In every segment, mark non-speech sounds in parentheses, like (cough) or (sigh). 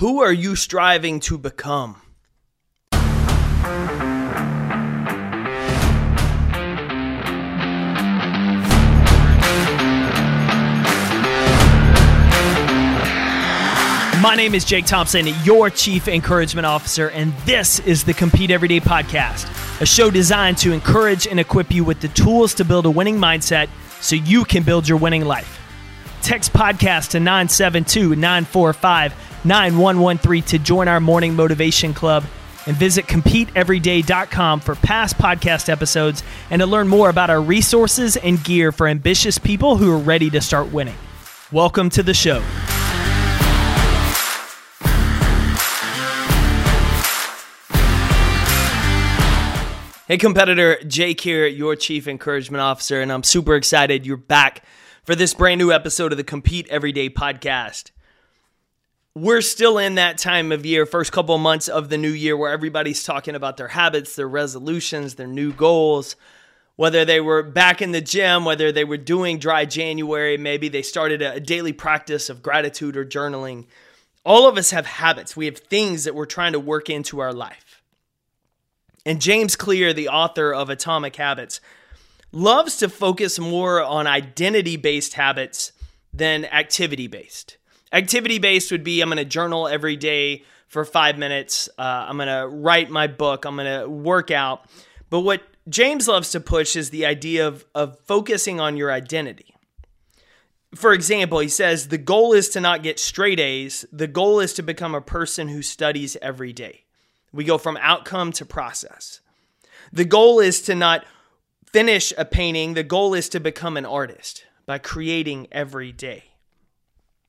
Who are you striving to become? My name is Jake Thompson, your Chief Encouragement Officer, and this is the Compete Everyday Podcast, a show designed to encourage and equip you with the tools to build a winning mindset so you can build your winning life. Text podcast to 972 945 9113 to join our morning motivation club and visit CompeteEveryday.com for past podcast episodes and to learn more about our resources and gear for ambitious people who are ready to start winning. Welcome to the show. Hey, competitor, Jake here, your Chief Encouragement Officer, and I'm super excited you're back for this brand new episode of the Compete Everyday podcast. We're still in that time of year, first couple of months of the new year, where everybody's talking about their habits, their resolutions, their new goals. Whether they were back in the gym, whether they were doing dry January, maybe they started a daily practice of gratitude or journaling. All of us have habits. We have things that we're trying to work into our life. And James Clear, the author of Atomic Habits, loves to focus more on identity based habits than activity based. Activity based would be I'm going to journal every day for five minutes, uh, I'm going to write my book, I'm going to work out. But what James loves to push is the idea of, of focusing on your identity. For example, he says the goal is to not get straight A's, the goal is to become a person who studies every day. We go from outcome to process. The goal is to not finish a painting, the goal is to become an artist by creating every day.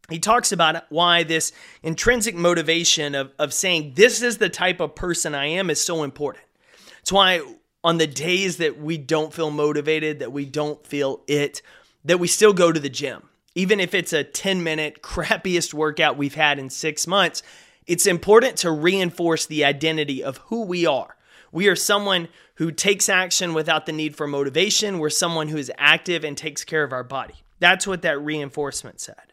He talks about why this intrinsic motivation of, of saying, This is the type of person I am, is so important. It's why on the days that we don't feel motivated, that we don't feel it, that we still go to the gym. Even if it's a 10 minute (laughs) crappiest workout we've had in six months, it's important to reinforce the identity of who we are. We are someone who takes action without the need for motivation. We're someone who is active and takes care of our body. That's what that reinforcement said.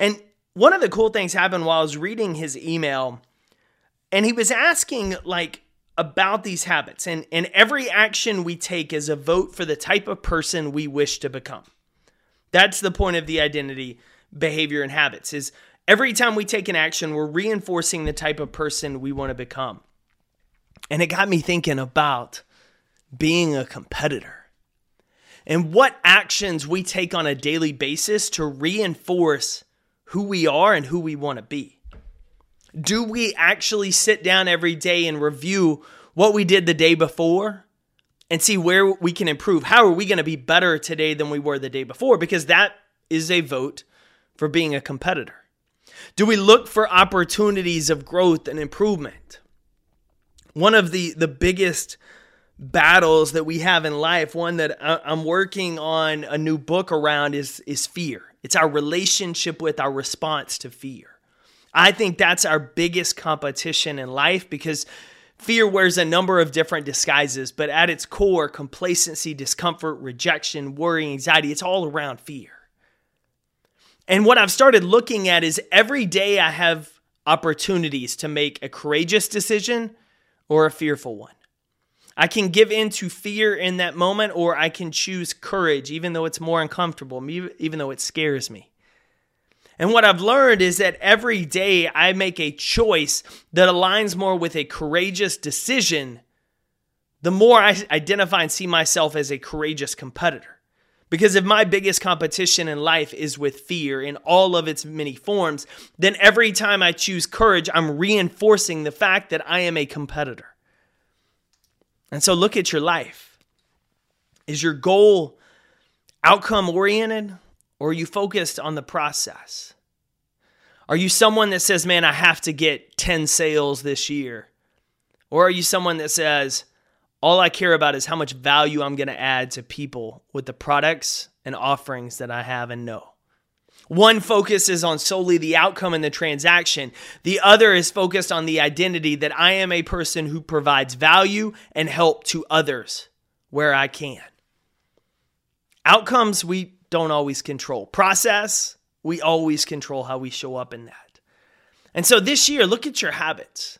And one of the cool things happened while I was reading his email, and he was asking, like, about these habits. And, and every action we take is a vote for the type of person we wish to become. That's the point of the identity, behavior, and habits is Every time we take an action, we're reinforcing the type of person we want to become. And it got me thinking about being a competitor and what actions we take on a daily basis to reinforce who we are and who we want to be. Do we actually sit down every day and review what we did the day before and see where we can improve? How are we going to be better today than we were the day before? Because that is a vote for being a competitor. Do we look for opportunities of growth and improvement? One of the, the biggest battles that we have in life, one that I'm working on a new book around, is, is fear. It's our relationship with our response to fear. I think that's our biggest competition in life because fear wears a number of different disguises, but at its core, complacency, discomfort, rejection, worry, anxiety, it's all around fear. And what I've started looking at is every day I have opportunities to make a courageous decision or a fearful one. I can give in to fear in that moment, or I can choose courage, even though it's more uncomfortable, even though it scares me. And what I've learned is that every day I make a choice that aligns more with a courageous decision, the more I identify and see myself as a courageous competitor. Because if my biggest competition in life is with fear in all of its many forms, then every time I choose courage, I'm reinforcing the fact that I am a competitor. And so look at your life. Is your goal outcome oriented or are you focused on the process? Are you someone that says, man, I have to get 10 sales this year? Or are you someone that says, all I care about is how much value I'm going to add to people with the products and offerings that I have and know. One focuses on solely the outcome and the transaction. The other is focused on the identity that I am a person who provides value and help to others where I can. Outcomes we don't always control. Process, we always control how we show up in that. And so this year, look at your habits.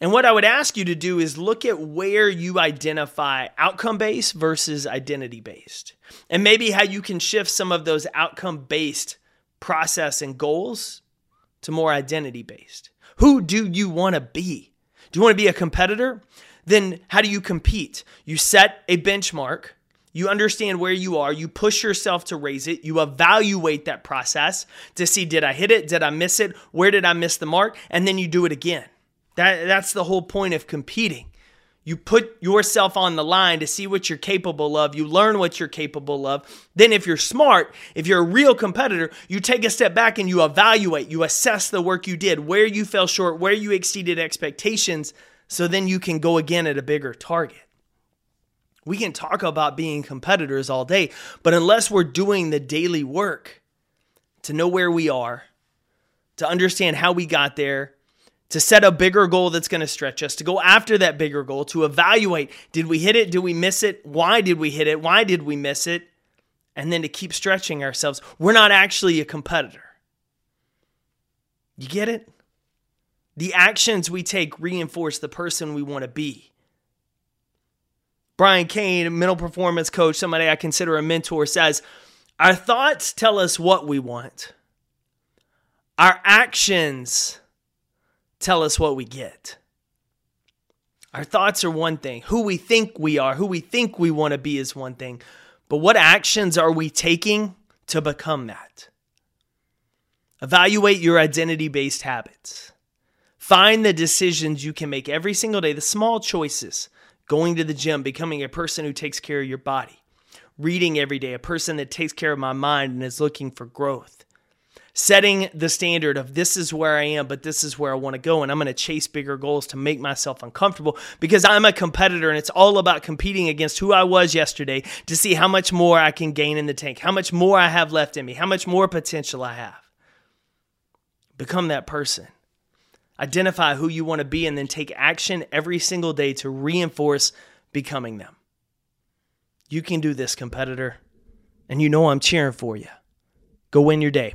And what I would ask you to do is look at where you identify outcome based versus identity based. And maybe how you can shift some of those outcome based process and goals to more identity based. Who do you want to be? Do you want to be a competitor? Then how do you compete? You set a benchmark. You understand where you are. You push yourself to raise it. You evaluate that process to see did I hit it? Did I miss it? Where did I miss the mark? And then you do it again. That, that's the whole point of competing. You put yourself on the line to see what you're capable of. You learn what you're capable of. Then, if you're smart, if you're a real competitor, you take a step back and you evaluate, you assess the work you did, where you fell short, where you exceeded expectations, so then you can go again at a bigger target. We can talk about being competitors all day, but unless we're doing the daily work to know where we are, to understand how we got there, to set a bigger goal that's going to stretch us, to go after that bigger goal, to evaluate did we hit it? Did we miss it? Why did we hit it? Why did we miss it? And then to keep stretching ourselves. We're not actually a competitor. You get it? The actions we take reinforce the person we want to be. Brian Cain, a mental performance coach, somebody I consider a mentor, says, Our thoughts tell us what we want. Our actions tell us what we get. Our thoughts are one thing. Who we think we are, who we think we want to be is one thing. But what actions are we taking to become that? Evaluate your identity based habits. Find the decisions you can make every single day, the small choices going to the gym, becoming a person who takes care of your body, reading every day, a person that takes care of my mind and is looking for growth setting the standard of this is where I am, but this is where I want to go. And I'm going to chase bigger goals to make myself uncomfortable because I'm a competitor and it's all about competing against who I was yesterday to see how much more I can gain in the tank, how much more I have left in me, how much more potential I have. Become that person. Identify who you want to be and then take action every single day to reinforce becoming them. You can do this, competitor. And you know I'm cheering for you. Go win your day.